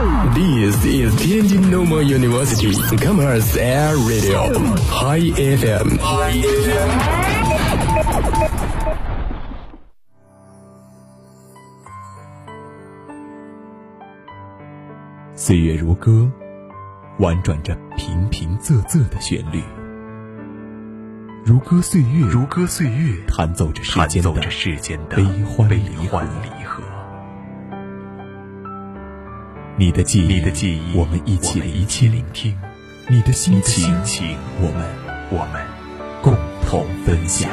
This is Tianjin Normal University Commerce Air Radio High FM。岁月如歌，婉转着平平仄仄的旋律。如歌岁月，如歌岁月，弹奏着世间的悲欢离合。你的记忆，你的记忆，我们一起聆听；你的心情，我们我们共同分享。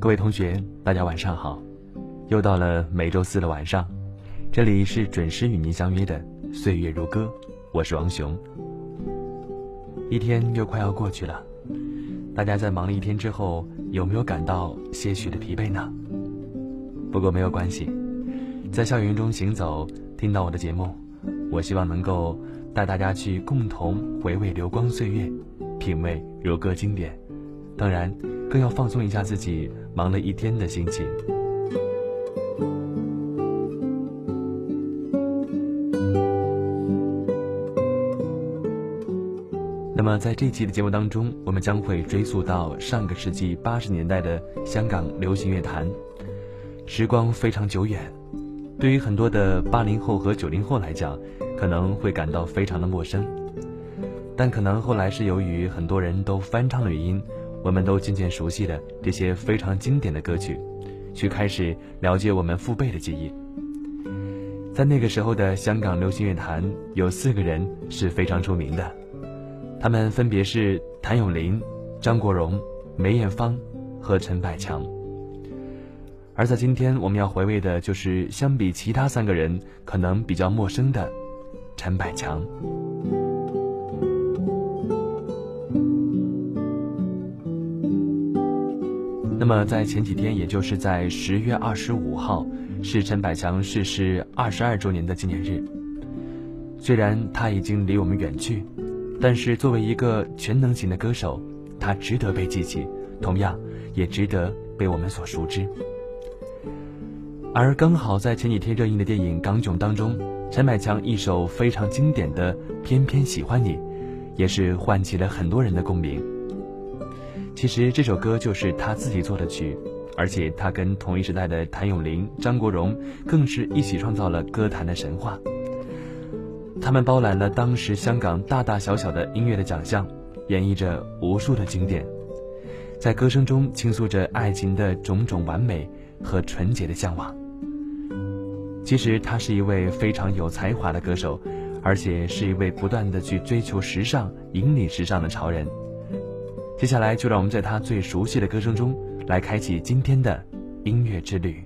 各位同学，大家晚上好。又到了每周四的晚上，这里是准时与您相约的《岁月如歌》，我是王雄。一天又快要过去了，大家在忙了一天之后，有没有感到些许的疲惫呢？不过没有关系，在校园中行走，听到我的节目，我希望能够带大家去共同回味流光岁月，品味如歌经典，当然更要放松一下自己忙了一天的心情。那么，在这期的节目当中，我们将会追溯到上个世纪八十年代的香港流行乐坛。时光非常久远，对于很多的八零后和九零后来讲，可能会感到非常的陌生。但可能后来是由于很多人都翻唱的原因，我们都渐渐熟悉了这些非常经典的歌曲，去开始了解我们父辈的记忆。在那个时候的香港流行乐坛，有四个人是非常出名的。他们分别是谭咏麟、张国荣、梅艳芳和陈百强。而在今天，我们要回味的就是相比其他三个人可能比较陌生的陈百强。那么，在前几天，也就是在十月二十五号，是陈百强逝世二十二周年的纪念日。虽然他已经离我们远去。但是，作为一个全能型的歌手，他值得被记起，同样也值得被我们所熟知。而刚好在前几天热映的电影《港囧》当中，陈百强一首非常经典的《偏偏喜欢你》，也是唤起了很多人的共鸣。其实这首歌就是他自己作的曲，而且他跟同一时代的谭咏麟、张国荣更是一起创造了歌坛的神话。他们包揽了当时香港大大小小的音乐的奖项，演绎着无数的经典，在歌声中倾诉着爱情的种种完美和纯洁的向往。其实他是一位非常有才华的歌手，而且是一位不断的去追求时尚、引领时尚的潮人。接下来就让我们在他最熟悉的歌声中，来开启今天的音乐之旅。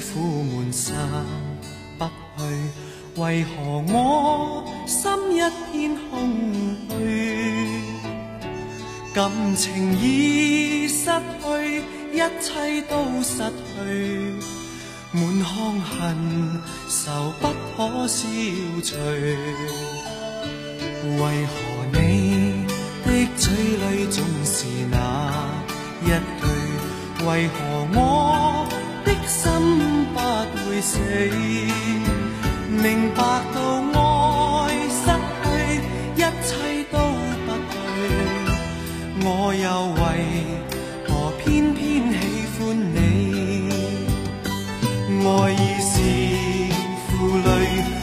苦闷散不去，为何我心一片空虚？感情已失去，一切都失去，满腔恨愁不可消除。为何你的嘴里总是那一句？为何我？心不会死，明白到爱失去，一切都不对，我又为何偏偏喜欢你？爱已是负累，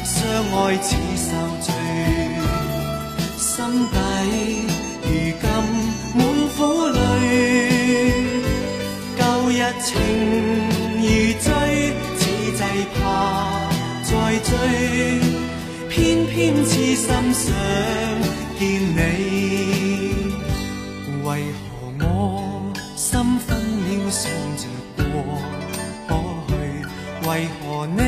相爱似受罪，心底如今满苦泪，旧日情。如醉此际怕再追偏偏痴心想见你。为何我心分秒想着过？过去为何你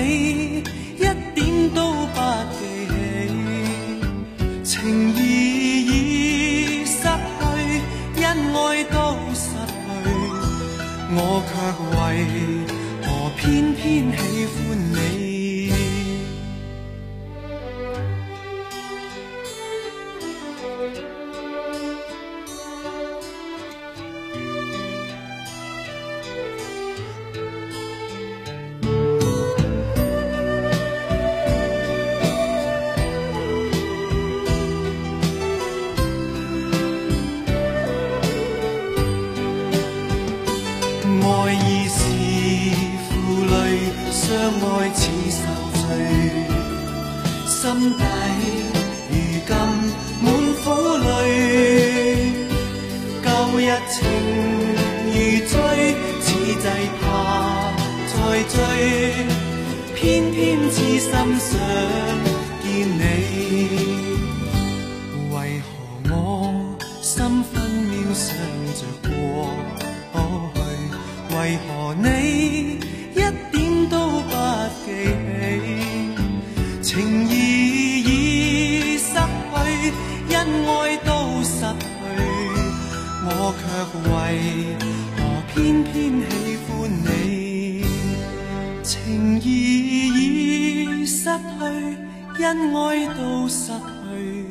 偏偏相爱似受罪，心底如今满苦泪。旧日情如醉，此际怕再追，偏偏痴心想见你。为何偏偏喜欢你？情义已失去，恩爱都失去，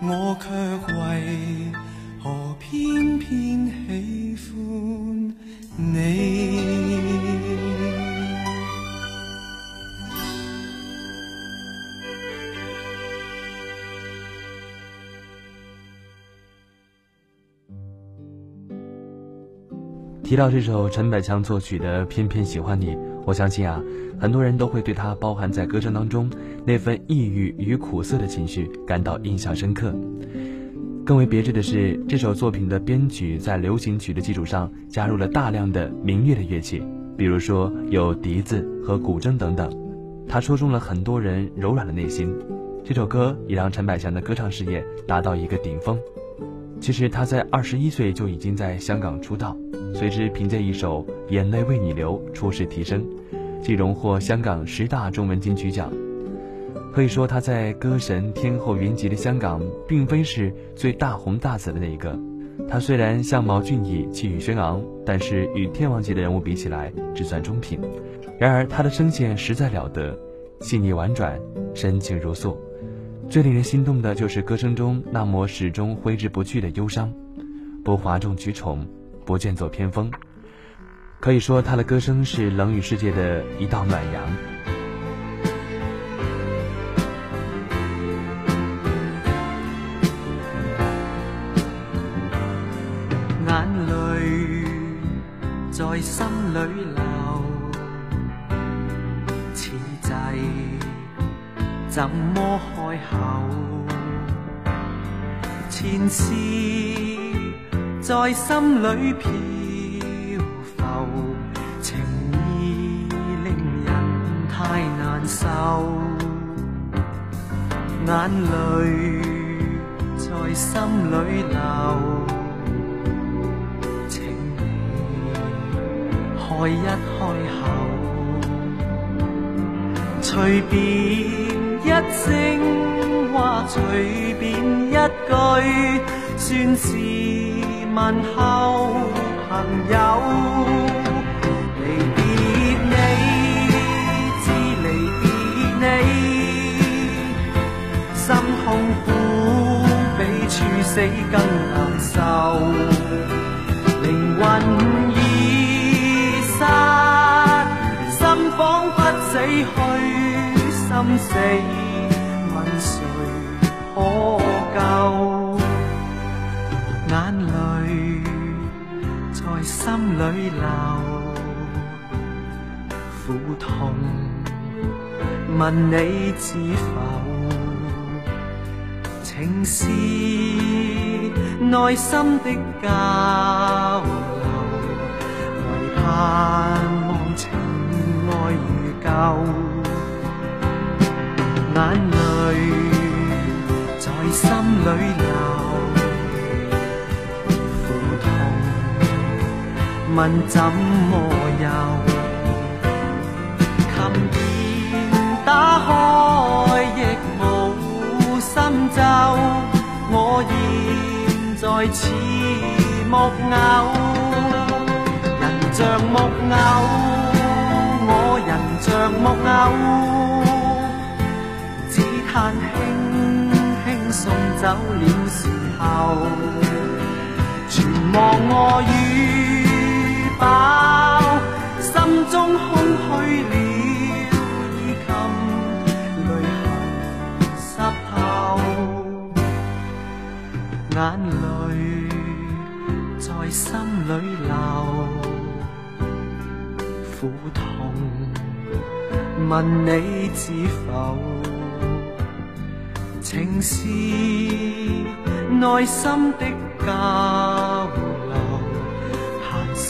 我却为何偏偏喜欢你？提到这首陈百强作曲的《偏偏喜欢你》，我相信啊，很多人都会对他包含在歌声当中那份抑郁与苦涩的情绪感到印象深刻。更为别致的是，这首作品的编曲在流行曲的基础上加入了大量的民乐的乐器，比如说有笛子和古筝等等，它戳中了很多人柔软的内心。这首歌也让陈百强的歌唱事业达到一个顶峰。其实他在二十一岁就已经在香港出道，随之凭借一首《眼泪为你流》出世提升，即荣获香港十大中文金曲奖。可以说他在歌神天后云集的香港，并非是最大红大紫的那一个。他虽然相貌俊逸、气宇轩昂，但是与天王级的人物比起来，只算中品。然而他的声线实在了得，细腻婉转，深情如诉。最令人心动的就是歌声中那抹始终挥之不去的忧伤，不哗众取宠，不剑走偏锋。可以说，他的歌声是冷雨世界的一道暖阳。眼泪在心里流，此际怎么开口？前事在心里漂浮，情意令人太难受，眼泪在心里流。请你开一开口，随便一声话，随便一句，算是问候朋友。离别你，知离别你，心痛苦比处死更难受，灵魂已失，心仿佛死去，心死，问谁可救？心里流，苦痛问你知否？情是内心的交流，唯盼望情爱如旧。眼泪在心里流，问怎么休？然打开亦无心奏，我现在似木偶，人像木偶，我人像木偶，只叹轻轻送走了时候，全忘我心中空虛了，衣襟淚痕湿透，眼淚在心裏流，苦痛問你知否？情是內心的交，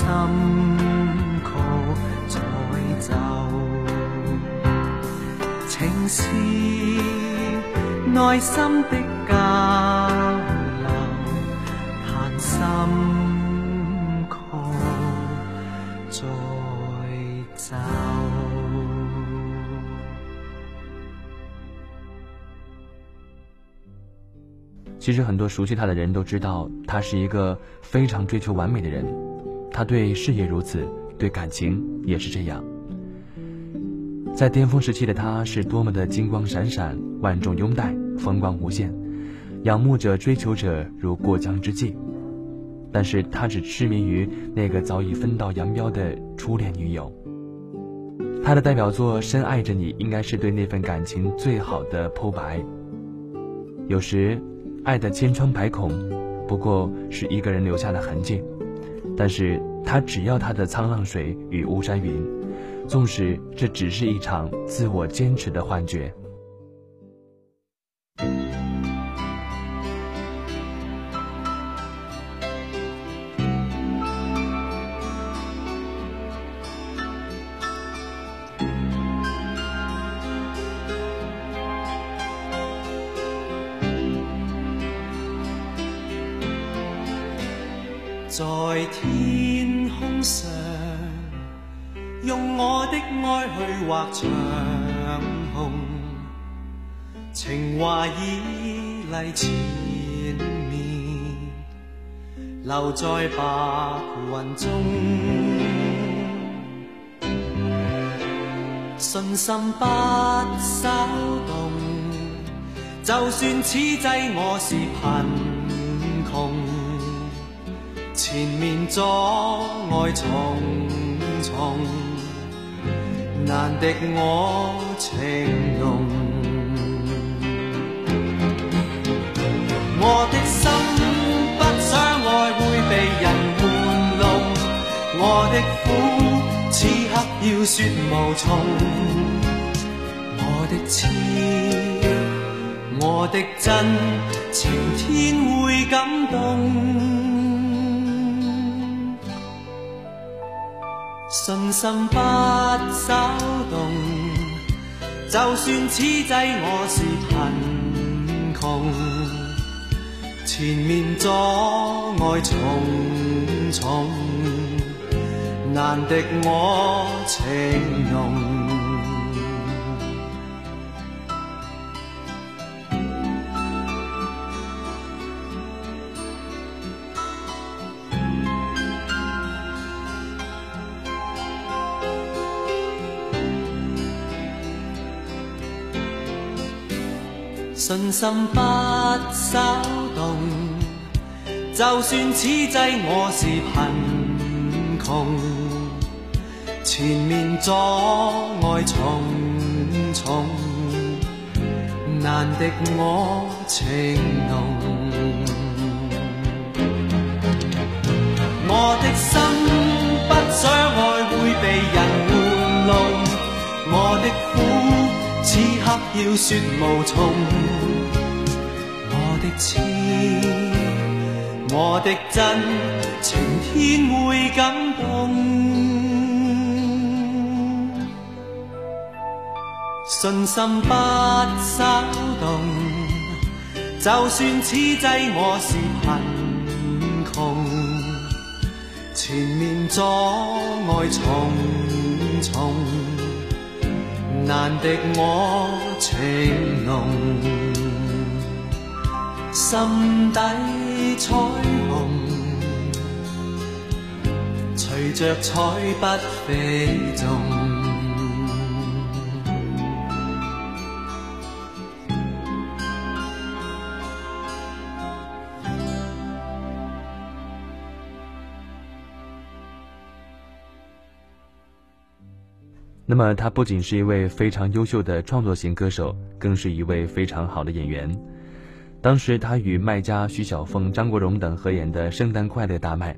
心曲在奏。情是内心的交流，彈心曲在奏。其实很多熟悉他的人都知道，他是一个非常追求完美的人。他对事业如此，对感情也是这样。在巅峰时期的他，是多么的金光闪闪、万众拥戴、风光无限，仰慕者、追求者如过江之鲫。但是他只痴迷于那个早已分道扬镳的初恋女友。他的代表作《深爱着你》应该是对那份感情最好的剖白。有时。爱的千疮百孔，不过是一个人留下的痕迹。但是他只要他的沧浪水与巫山云，纵使这只是一场自我坚持的幻觉。在天空上，用我的爱去画长虹，情话已嚟前面，留在白云中，信心不稍动，就算此际我是贫。前面阻礙重重，難敵我情浓。我的心不想愛會被人玩弄，我的苦此刻要說無從。我的痴，我的真，晴天會感動。信心不稍动，就算此际我是贫穷，前面阻碍重重，难敌我情浓。信心不稍动，就算此际我是贫穷，前面阻碍重重，难敌我情浓。我的心不想爱会被人刻要說無從，我的痴，我的真，晴天會感動。信心不稍動，就算此際我是貧窮，前面阻礙重重。难敌我情浓，心底彩虹，随着彩笔飞纵。那么，他不仅是一位非常优秀的创作型歌手，更是一位非常好的演员。当时，他与麦家、徐小凤、张国荣等合演的《圣诞快乐》大卖，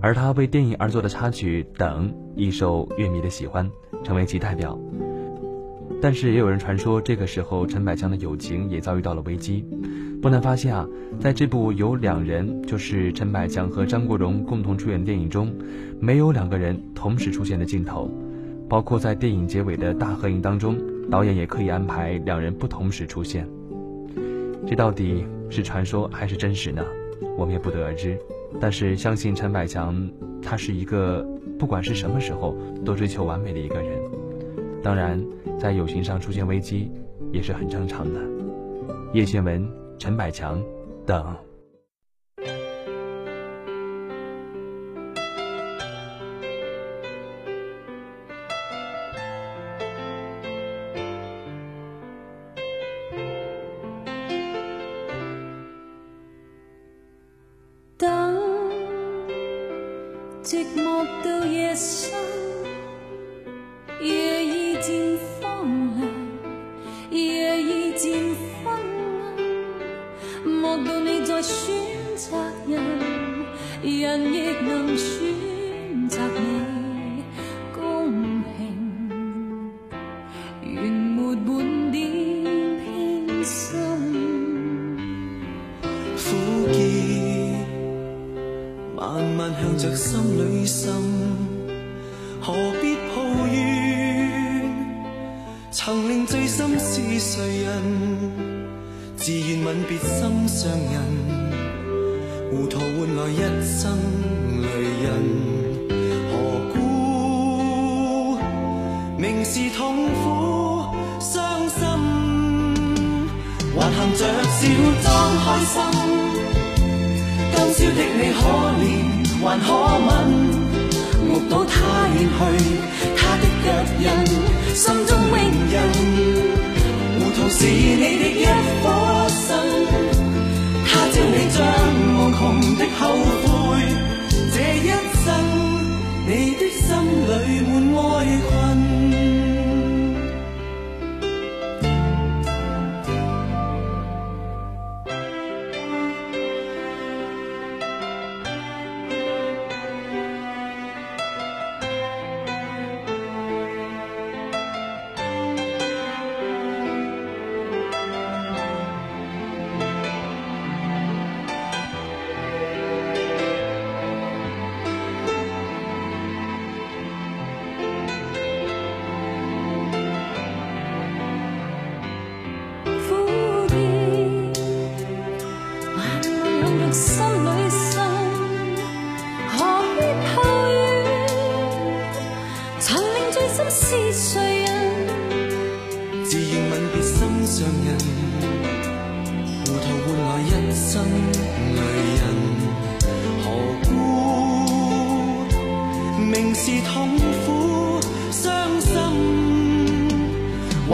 而他为电影而作的插曲《等》亦受乐迷的喜欢，成为其代表。但是，也有人传说，这个时候陈百强的友情也遭遇到了危机。不难发现啊，在这部由两人，就是陈百强和张国荣共同出演电影中，没有两个人同时出现的镜头。包括在电影结尾的大合影当中，导演也可以安排两人不同时出现。这到底是传说还是真实呢？我们也不得而知。但是相信陈百强，他是一个不管是什么时候都追求完美的一个人。当然，在友情上出现危机也是很正常的。叶倩文、陈百强等。向着心里心，何必抱怨？曾令最深是谁人？自愿吻别心上人，糊涂换来一生泪人。何故明是痛苦伤心，还含着笑装开心。今宵的你可怜？还可吻，目睹他远去，他的脚印，心中永印。糊涂是你的一颗心，他朝你将无穷的后悔。这一生，你的心里满哀困。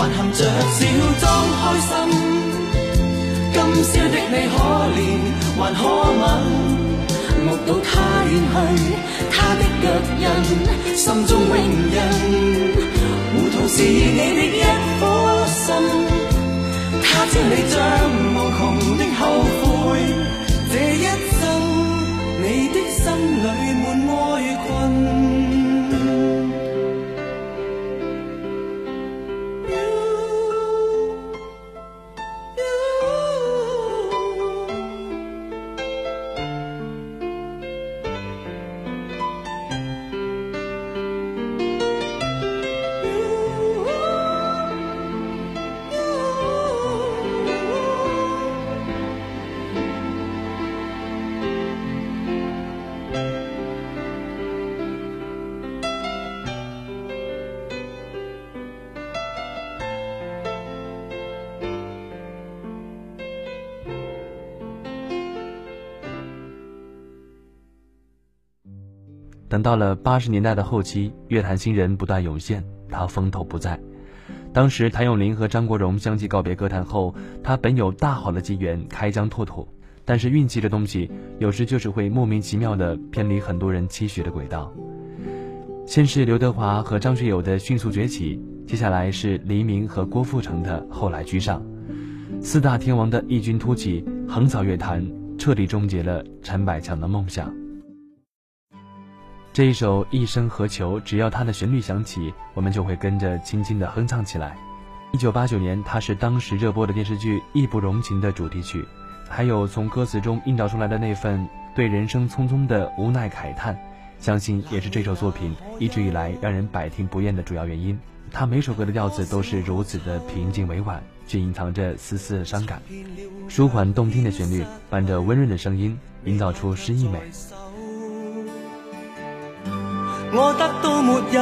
还含着笑装开心。今宵的你可怜还可吻，目睹他远去，他的脚印，心中永印。糊涂是你的一颗心，他知你将无穷的后悔，这一生你的心里满爱困。等到了八十年代的后期，乐坛新人不断涌现，他风头不再。当时谭咏麟和张国荣相继告别歌坛后，他本有大好的机缘开疆拓土，但是运气这东西有时就是会莫名其妙的偏离很多人期许的轨道。先是刘德华和张学友的迅速崛起，接下来是黎明和郭富城的后来居上，四大天王的异军突起，横扫乐坛，彻底终结了陈百强的梦想。这一首《一生何求》，只要它的旋律响起，我们就会跟着轻轻的哼唱起来。一九八九年，它是当时热播的电视剧《义不容情》的主题曲，还有从歌词中映照出来的那份对人生匆匆的无奈慨叹，相信也是这首作品一直以来让人百听不厌的主要原因。它每首歌的调子都是如此的平静委婉，却隐藏着丝丝的伤感。舒缓动听的旋律，伴着温润的声音，营造出诗意美。我得到没有，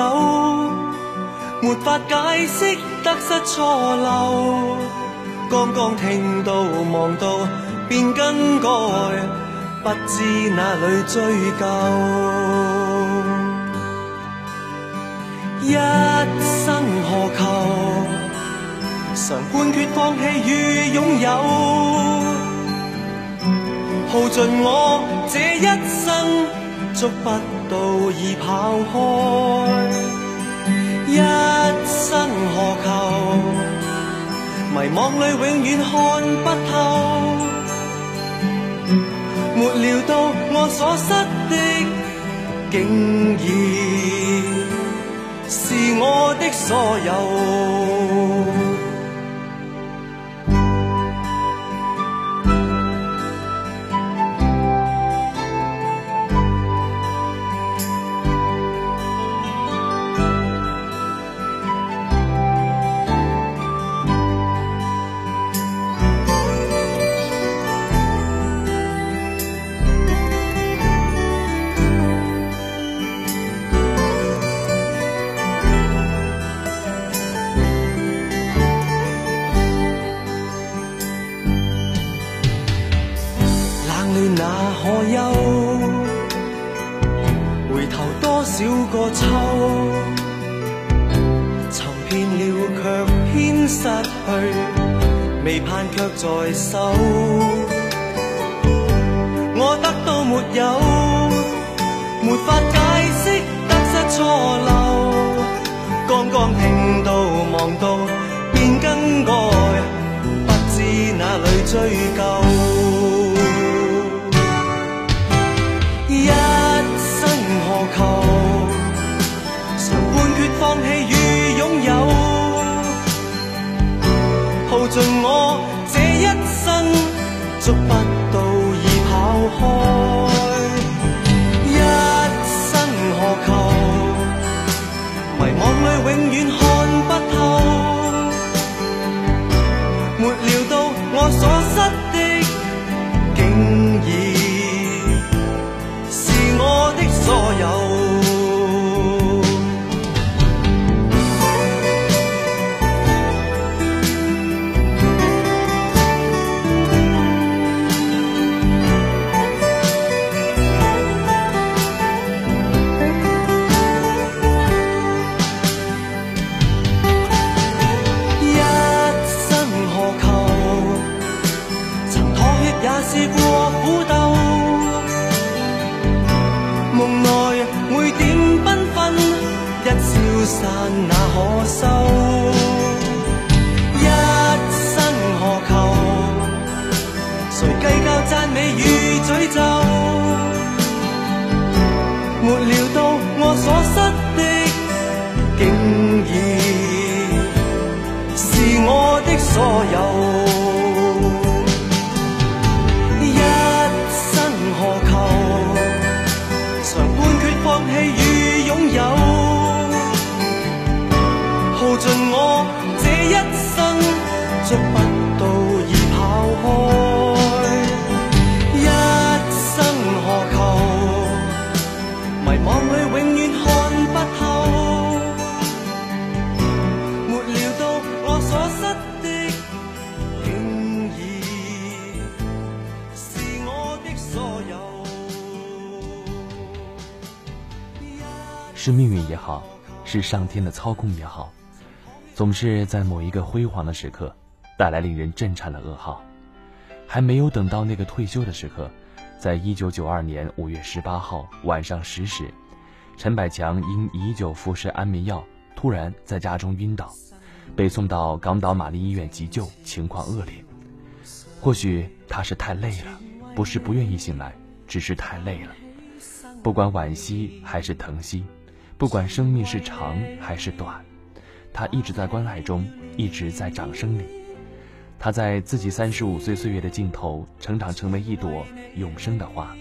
没法解释得失错漏。刚刚听到望到便更改，不知哪里追究。一生何求？常判决放弃与拥有，耗尽我这一生，捉不。到已跑开，一生何求？迷惘里永远看不透，没料到我所失的，竟然是我的所有。未盼却在手，我得到没有？没法解释得失错漏。刚刚听到望到便更改，不知哪里追究。好，是上天的操控也好，总是在某一个辉煌的时刻，带来令人震颤的噩耗。还没有等到那个退休的时刻，在一九九二年五月十八号晚上十时，陈百强因已久服食安眠药，突然在家中晕倒，被送到港岛玛丽医院急救，情况恶劣。或许他是太累了，不是不愿意醒来，只是太累了。不管惋惜还是疼惜，不管生命是长还是短，他一直在关爱中，一直在掌声里。他在自己三十五岁岁月的尽头，成长成为一朵永生的花。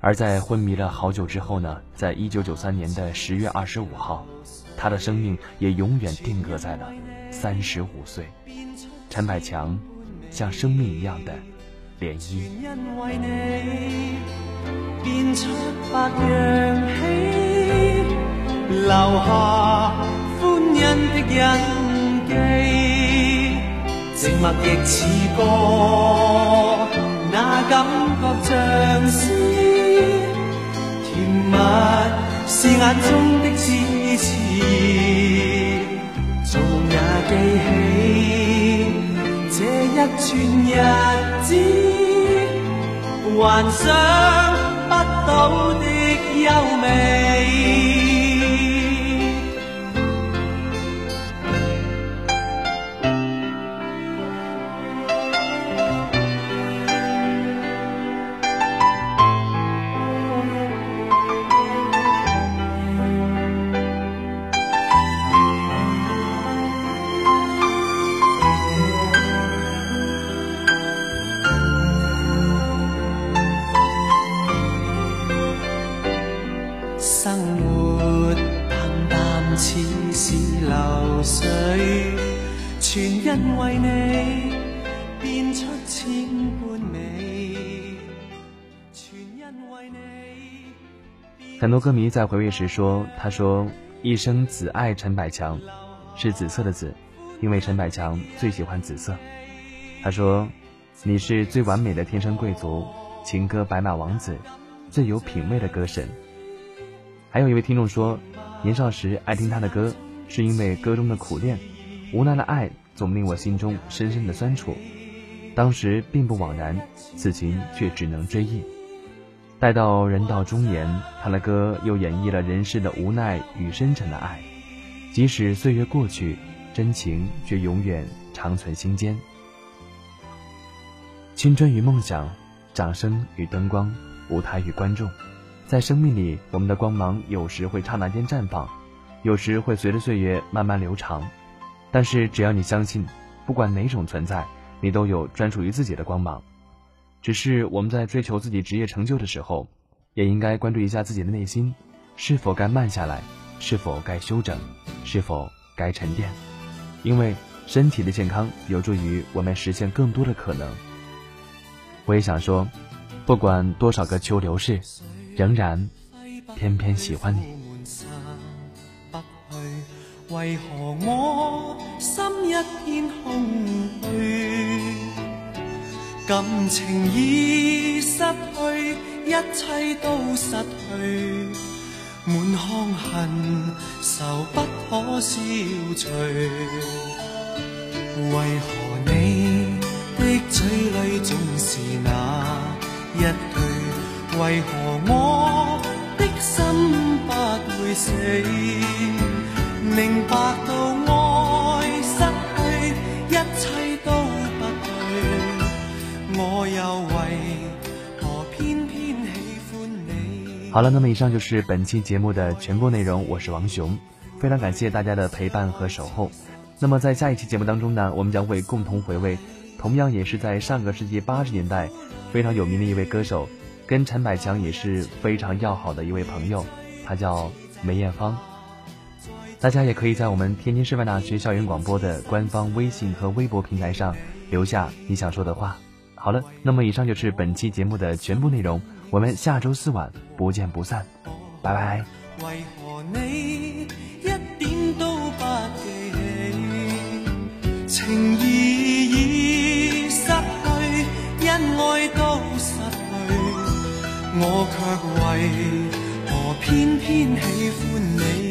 而在昏迷了好久之后呢，在一九九三年的十月二十五号，他的生命也永远定格在了三十五岁。陈百强，像生命一样的涟漪。留下欢欣的印记寂寞亦似歌，那感觉像诗，甜蜜是眼中的痴痴，纵也记起这一串日子，幻想不到的优美。很多歌迷在回味时说：“他说一生只爱陈百强，是紫色的紫，因为陈百强最喜欢紫色。”他说：“你是最完美的天生贵族，情歌白马王子，最有品味的歌神。”还有一位听众说：“年少时爱听他的歌，是因为歌中的苦恋，无奈的爱总令我心中深深的酸楚。当时并不枉然，此情却只能追忆。”待到人到中年，他的歌又演绎了人世的无奈与深沉的爱。即使岁月过去，真情却永远长存心间。青春与梦想，掌声与灯光，舞台与观众，在生命里，我们的光芒有时会刹那间绽放，有时会随着岁月慢慢流长。但是只要你相信，不管哪种存在，你都有专属于自己的光芒。只是我们在追求自己职业成就的时候，也应该关注一下自己的内心，是否该慢下来，是否该休整，是否该沉淀，因为身体的健康有助于我们实现更多的可能。我也想说，不管多少个秋流逝，仍然偏偏喜欢你。为何我心一片空虚？感情已失去，一切都失去，满腔恨愁不可消除。为何你的嘴里总是那一句？为何我的心不会死？明白到爱好了，那么以上就是本期节目的全部内容。我是王雄，非常感谢大家的陪伴和守候。那么在下一期节目当中呢，我们将会共同回味，同样也是在上个世纪八十年代非常有名的一位歌手，跟陈百强也是非常要好的一位朋友，他叫梅艳芳。大家也可以在我们天津师范大学校园广播的官方微信和微博平台上留下你想说的话。好了，那么以上就是本期节目的全部内容，我们下周四晚不见不散，拜拜。为何你一点都不记起？情义已失去，恩爱都失去，我却为何偏偏喜欢你。